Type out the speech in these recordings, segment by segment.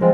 there.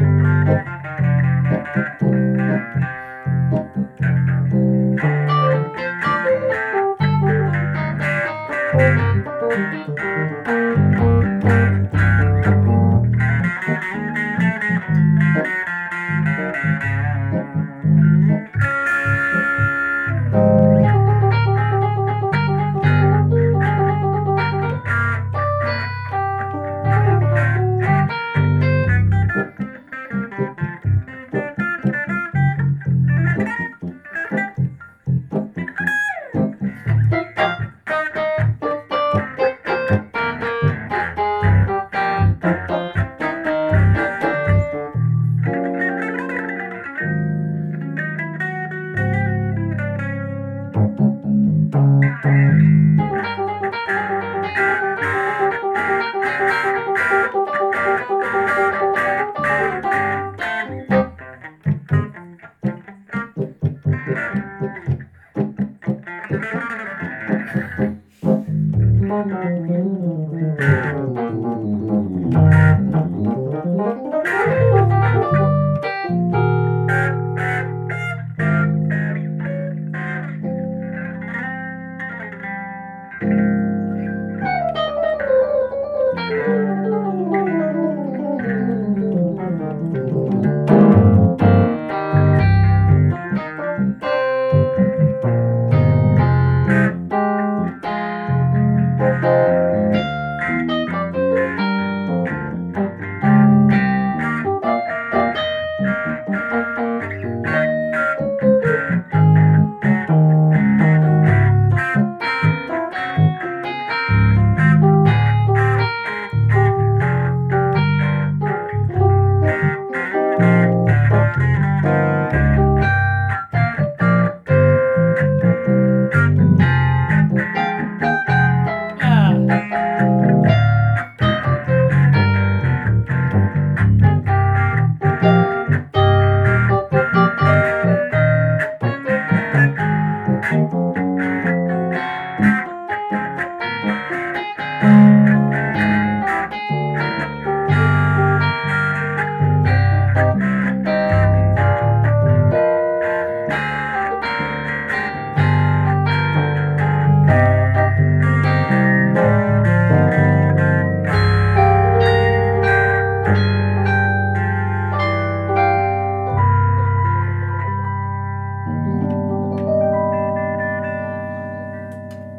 Thank you.